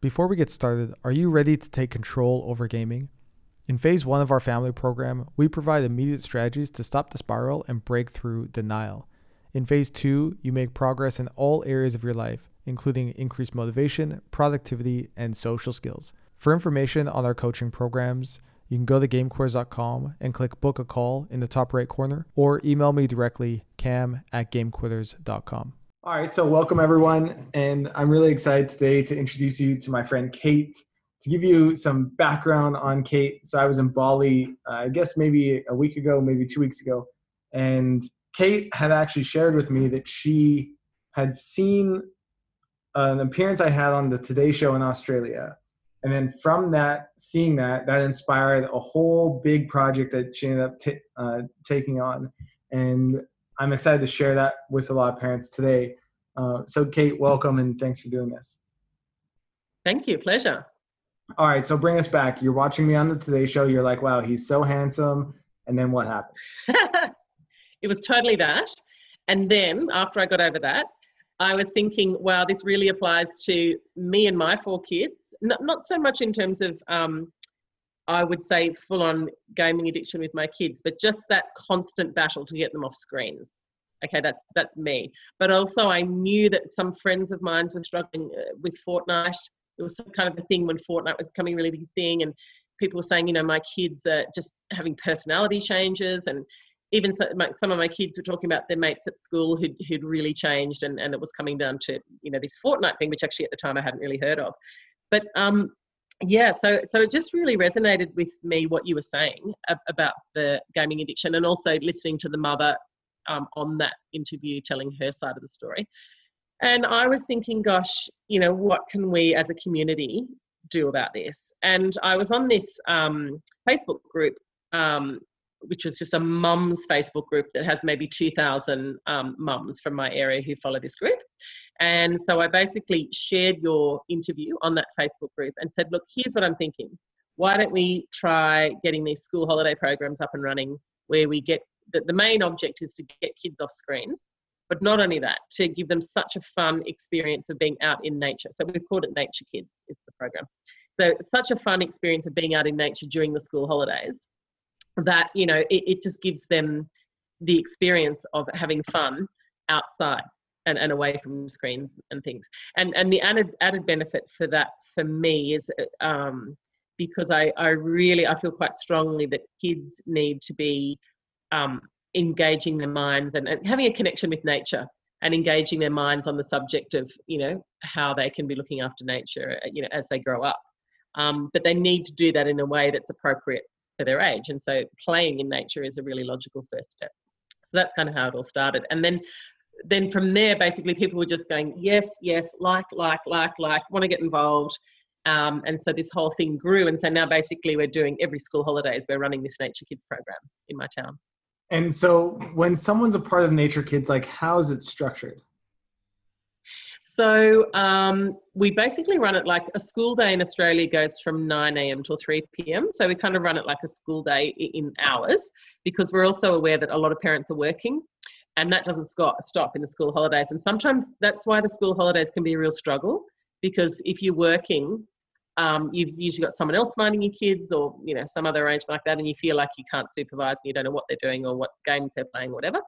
Before we get started, are you ready to take control over gaming? In phase one of our family program, we provide immediate strategies to stop the spiral and break through denial. In phase two, you make progress in all areas of your life, including increased motivation, productivity, and social skills. For information on our coaching programs, you can go to gamequitters.com and click book a call in the top right corner or email me directly, cam at gamequitters.com. All right, so welcome everyone. And I'm really excited today to introduce you to my friend Kate. To give you some background on Kate, so I was in Bali, uh, I guess maybe a week ago, maybe two weeks ago, and Kate had actually shared with me that she had seen an appearance I had on the Today Show in Australia. And then from that, seeing that, that inspired a whole big project that she ended up t- uh, taking on. And I'm excited to share that with a lot of parents today. Uh, so, Kate, welcome and thanks for doing this. Thank you. Pleasure. All right. So, bring us back. You're watching me on the Today Show. You're like, wow, he's so handsome. And then what happened? it was totally that. And then after I got over that, I was thinking, wow, this really applies to me and my four kids. Not, not so much in terms of, um, I would say, full on gaming addiction with my kids, but just that constant battle to get them off screens. Okay, that's that's me. But also, I knew that some friends of mine were struggling uh, with Fortnite. It was kind of a thing when Fortnite was becoming a really big thing, and people were saying, you know, my kids are just having personality changes and even some of my kids were talking about their mates at school who'd, who'd really changed and, and it was coming down to you know this Fortnite thing which actually at the time i hadn't really heard of but um yeah so so it just really resonated with me what you were saying about the gaming addiction and also listening to the mother um, on that interview telling her side of the story. And i was thinking gosh you know what can we as a community do about this? And i was on this um, facebook group um, which was just a mums Facebook group that has maybe 2,000 um, mums from my area who follow this group. And so I basically shared your interview on that Facebook group and said, look, here's what I'm thinking. Why don't we try getting these school holiday programs up and running where we get the, the main object is to get kids off screens, but not only that, to give them such a fun experience of being out in nature. So we've called it Nature Kids, is the program. So such a fun experience of being out in nature during the school holidays that you know it, it just gives them the experience of having fun outside and, and away from screens and things. And and the added added benefit for that for me is um, because I, I really I feel quite strongly that kids need to be um, engaging their minds and, and having a connection with nature and engaging their minds on the subject of you know how they can be looking after nature you know as they grow up. Um, but they need to do that in a way that's appropriate for their age. And so playing in nature is a really logical first step. So that's kind of how it all started. And then then from there, basically people were just going, yes, yes, like, like, like, like, want to get involved. Um, and so this whole thing grew. And so now basically we're doing every school holidays, we're running this Nature Kids program in my town. And so when someone's a part of Nature Kids, like how is it structured? So um, we basically run it like a school day in Australia goes from 9 a.m. till 3 p.m. So we kind of run it like a school day in hours because we're also aware that a lot of parents are working and that doesn't stop in the school holidays. And sometimes that's why the school holidays can be a real struggle because if you're working, um, you've usually got someone else minding your kids or you know some other arrangement like that and you feel like you can't supervise and you don't know what they're doing or what games they're playing or whatever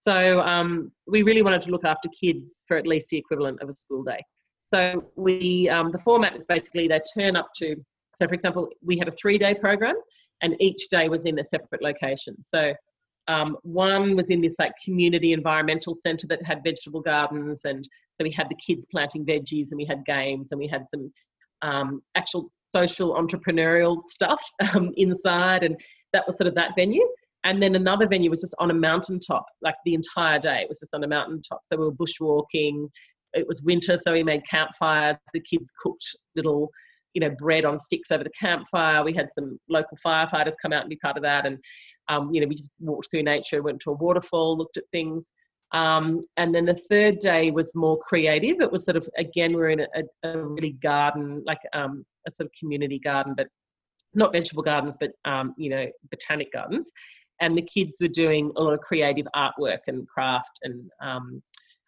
so um, we really wanted to look after kids for at least the equivalent of a school day. So we, um, the format is basically they turn up to, so for example, we had a three day program and each day was in a separate location. So um, one was in this like community environmental center that had vegetable gardens and so we had the kids planting veggies and we had games and we had some um, actual social entrepreneurial stuff um, inside and that was sort of that venue and then another venue was just on a mountaintop, like the entire day. It was just on a mountaintop. So we were bushwalking. It was winter, so we made campfires. The kids cooked little, you know, bread on sticks over the campfire. We had some local firefighters come out and be part of that. And, um, you know, we just walked through nature, went to a waterfall, looked at things. Um, and then the third day was more creative. It was sort of, again, we're in a, a really garden, like um, a sort of community garden, but not vegetable gardens, but, um, you know, botanic gardens and the kids were doing a lot of creative artwork and craft and um,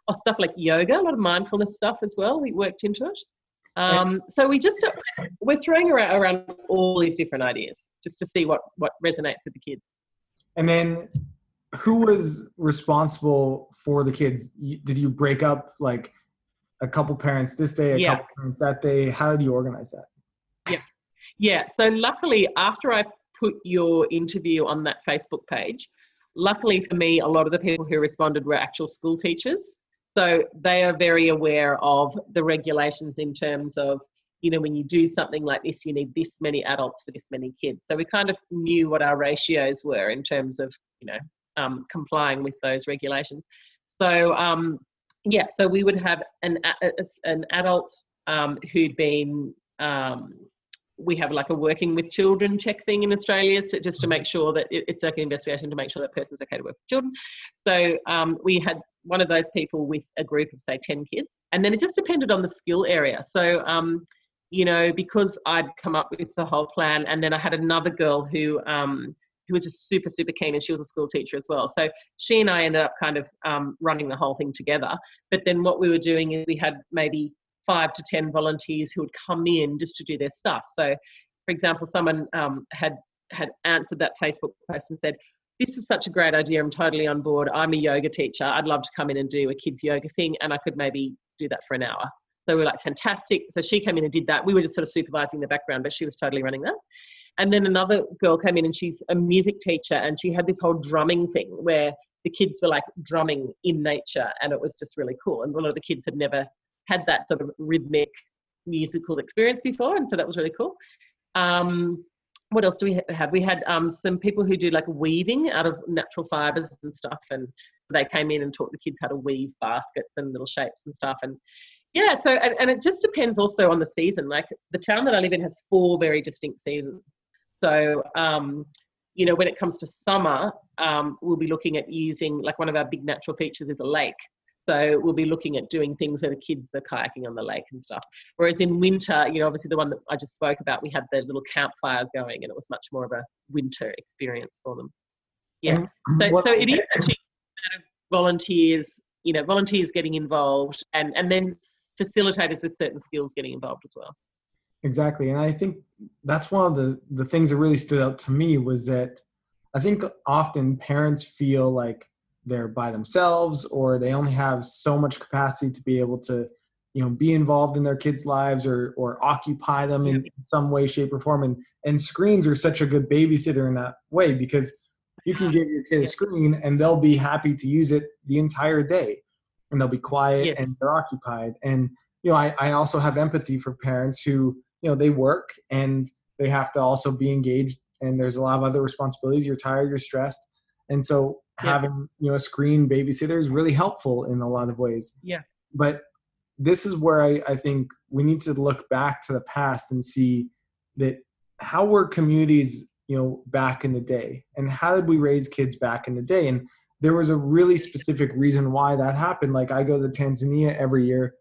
oh, stuff like yoga, a lot of mindfulness stuff as well. We worked into it. Um, so we just we're throwing around, around all these different ideas just to see what what resonates with the kids. And then, who was responsible for the kids? Did you break up like a couple parents this day, a Yeah. couple parents that day? How did you organize that? Yeah, yeah. So luckily, after I put your interview on that Facebook page, luckily for me, a lot of the people who responded were actual school teachers. So they are very aware of the regulations in terms of, you know, when you do something like this, you need this many adults for this many kids. So we kind of knew what our ratios were in terms of, you know, um, complying with those regulations. So um, yeah, so we would have an an adult um, who'd been um, we have like a working with children check thing in Australia to, just to make sure that it, it's like an investigation to make sure that person's okay to work with children. So um, we had one of those people with a group of say 10 kids and then it just depended on the skill area. So, um, you know, because I'd come up with the whole plan and then I had another girl who, um, who was just super, super keen and she was a school teacher as well. So she and I ended up kind of um, running the whole thing together. But then what we were doing is we had maybe five to ten volunteers who would come in just to do their stuff. So, for example, someone um, had had answered that Facebook post and said, "This is such a great idea. I'm totally on board. I'm a yoga teacher. I'd love to come in and do a kids yoga thing, and I could maybe do that for an hour." So we are like, "Fantastic!" So she came in and did that. We were just sort of supervising the background, but she was totally running that. And then another girl came in and she's a music teacher, and she had this whole drumming thing where the kids were like drumming in nature, and it was just really cool. And a lot of the kids had never had that sort of rhythmic musical experience before, and so that was really cool. Um, what else do we have? We had um, some people who do like weaving out of natural fibers and stuff, and they came in and taught the kids how to weave baskets and little shapes and stuff. And yeah, so and, and it just depends also on the season. Like the town that I live in has four very distinct seasons. So um, you know, when it comes to summer, um, we'll be looking at using like one of our big natural features is a lake. So we'll be looking at doing things where the kids are kayaking on the lake and stuff. Whereas in winter, you know, obviously the one that I just spoke about, we had the little campfires going, and it was much more of a winter experience for them. Yeah. So, what- so it is actually a matter of volunteers, you know, volunteers getting involved, and and then facilitators with certain skills getting involved as well. Exactly. And I think that's one of the, the things that really stood out to me was that I think often parents feel like they're by themselves or they only have so much capacity to be able to, you know, be involved in their kids' lives or or occupy them in some way, shape, or form. And and screens are such a good babysitter in that way because you can uh-huh. give your kid a screen and they'll be happy to use it the entire day. And they'll be quiet Yes. and they're occupied. And you know, I, I also have empathy for parents who you know they work and they have to also be engaged and there's a lot of other responsibilities you're tired you're stressed and so Yeah. having you know a screen babysitter is really helpful in a lot of ways. Yeah. but this is where I, I think we need to look back to the past and see that how were communities you know back in the day? And how did we raise kids back in the day? And there was a really specific reason why that happened. Like i go to tanzania every year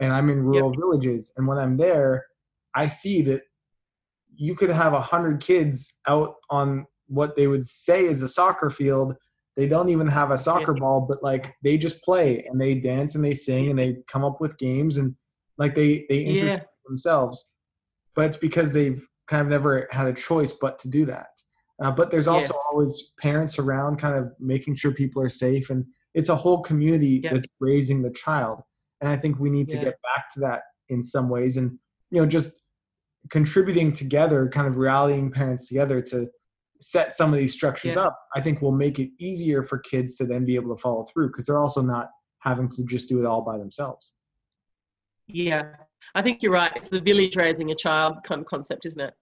and i'm in rural villages. And when i'm there i see that you could have a hundred kids out on what they would say is a soccer field they don't even have a soccer ball but like they just play and they dance and they sing and they come up with games and like they they entertain Yeah. themselves but it's because they've kind of never had a choice but to do that uh, but there's also Yes. always parents around kind of making sure people are safe and it's a whole community Yeah. that's raising the child and i think we need to Yeah. get back to that in some ways and you know just contributing together kind of rallying parents together to set some of these structures Yeah. up i think will make it easier for kids to then be able to follow through because they're also not having to just do it all by themselves Yeah, I think you're right. It's the village raising a child kind of concept, isn't it?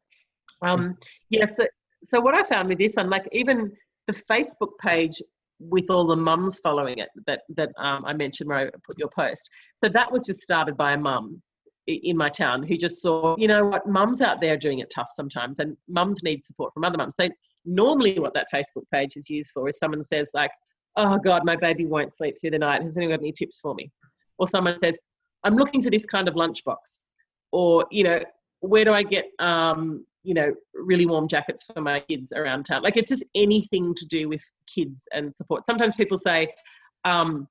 Um, yes. so, so what I found with this one, like even the Facebook page with all the mums following it that that um, I mentioned where I put your post. So that was just started by a mum in my town who just saw, you know what, mums out there are doing it tough sometimes, and mums need support from other mums. So normally, what that Facebook page is used for is someone says like, "Oh God, my baby won't sleep through the night. Has anyone got any tips for me?" Or someone says, I'm looking for this kind of lunchbox, or you know, where do I get um, you know really warm jackets for my kids around town? Like it's just anything to do with kids and support. Sometimes people say, um,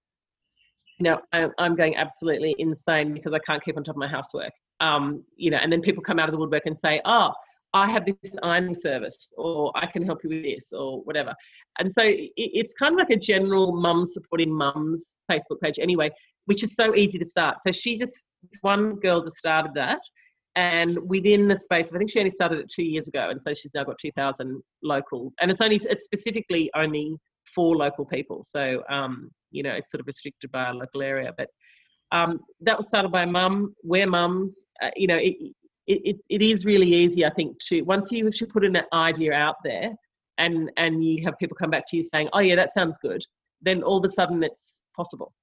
you know, I, I'm going absolutely insane because I can't keep on top of my housework. um, you know, and then people come out of the woodwork and say, oh, I have this ironing service, or I can help you with this, or whatever. And so it, it's kind of like a general mum supporting mums Facebook page anyway, which is so easy to start. So she just, one girl just started that. And within the space, I think she only started it two years ago. And so she's now got 2,000 local. And it's only, it's specifically only for local people. So, um, you know, it's sort of restricted by our local area. But um, that was started by mum. We're mums. Uh, you know, it, it, it is really easy, I think, to once you actually put an idea out there and and you have people come back to you saying, "Oh yeah, that sounds good," then all of a sudden it's possible.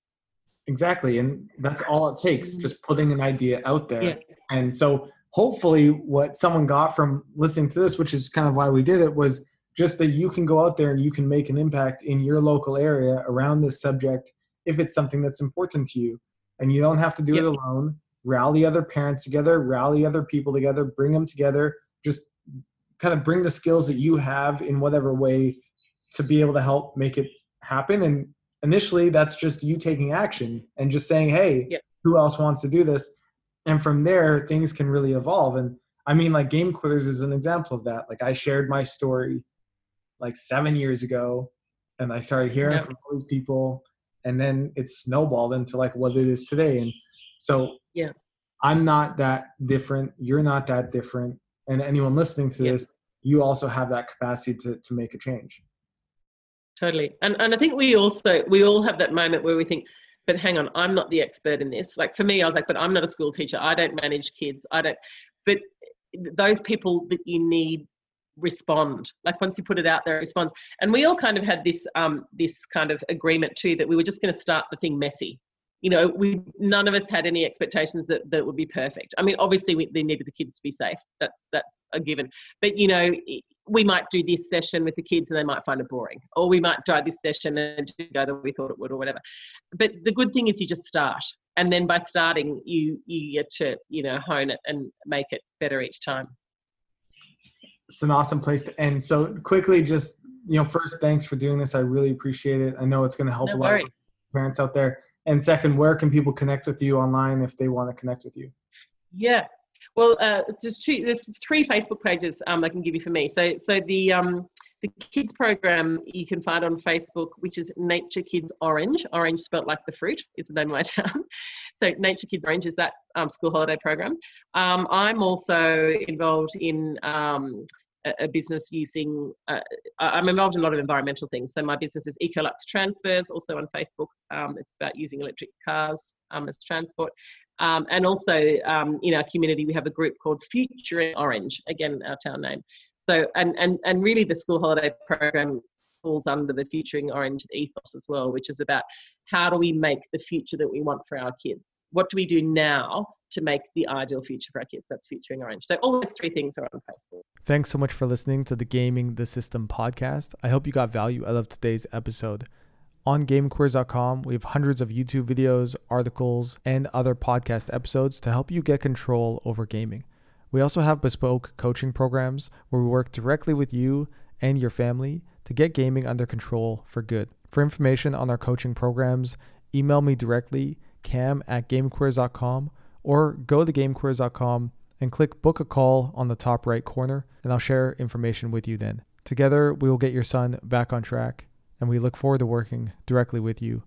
Exactly, and that's all it takes, mm-hmm. just putting an idea out there. Yeah. And so, hopefully, what someone got from listening to this, which is kind of why we did it, was just that you can go out there and you can make an impact in your local area around this subject if it's something that's important to you, and you don't have to do it alone rally other parents together, rally other people together, bring them together, just kind of bring the skills that you have in whatever way to be able to help make it happen. And initially, that's just you taking action and just saying, hey, who else wants to do this? And from there, things can really evolve. And I mean, like Game Quitters is an example of that. Like I shared my story like seven years ago, and I started hearing yeah. from all these people, and then it snowballed into like what it is today. And so yeah, I'm not that different. You're not that different. And anyone listening to yeah. this, you also have that capacity to, to make a change. Totally. And and I think we also we all have that moment where we think, but hang on, I'm not the expert in this. Like for me, I was like, but I'm not a school teacher. I don't manage kids. I don't but those people that you need respond like once you put it out there it responds and we all kind of had this um this kind of agreement too that we were just going to start the thing messy you know, we none of us had any expectations that, that would be perfect. I mean, obviously, we, they needed the kids to be safe. That's that's a given. But you know, we might do this session with the kids and they might find it boring, or we might try this session and go that we thought it would, or whatever. But the good thing is you just start, and then by starting, you you get to you know hone it and make it better each time. It's an awesome place to end. So quickly, just you know, first, thanks for doing this. I really appreciate it. I know it's going to help no a lot of parents out there and second, where can people connect with you online if they want to connect with you? Yeah, well, uh, there's, two, there's three Facebook pages um, I can give you for me. So, so the um, the kids program you can find on Facebook, which is Nature Kids Orange. Orange spelt like the fruit is the name of my town. so Nature Kids Orange is that um, school holiday program. Um, I'm also involved in um, a, business using, uh, I'm involved in a lot of environmental things. So my business is Ecolux Transfers, also on Facebook. Um, it's about using electric cars um, as transport. Um, and also um, in our community, we have a group called Futuring Orange, again, our town name. So, and, and, and really the school holiday program falls under the Futuring Orange ethos as well, which is about how do we make the future that we want for our kids? What do we do now to make the ideal future for our kids. That's Futuring Orange. So all those three things are on Facebook. Thanks so much for listening to the Gaming the System podcast. I hope you got value out of today's episode. On GameQuitters.com, we have hundreds of YouTube videos, articles, and other podcast episodes to help you get control over gaming. We also have bespoke coaching programs where we work directly with you and your family to get gaming under control for good. For information on our coaching programs, email me directly, cam at gamequitters.com or go to gamequitters.com and click book a call on the top right corner, and I'll share information with you then. Together, we will get your son back on track, and we look forward to working directly with you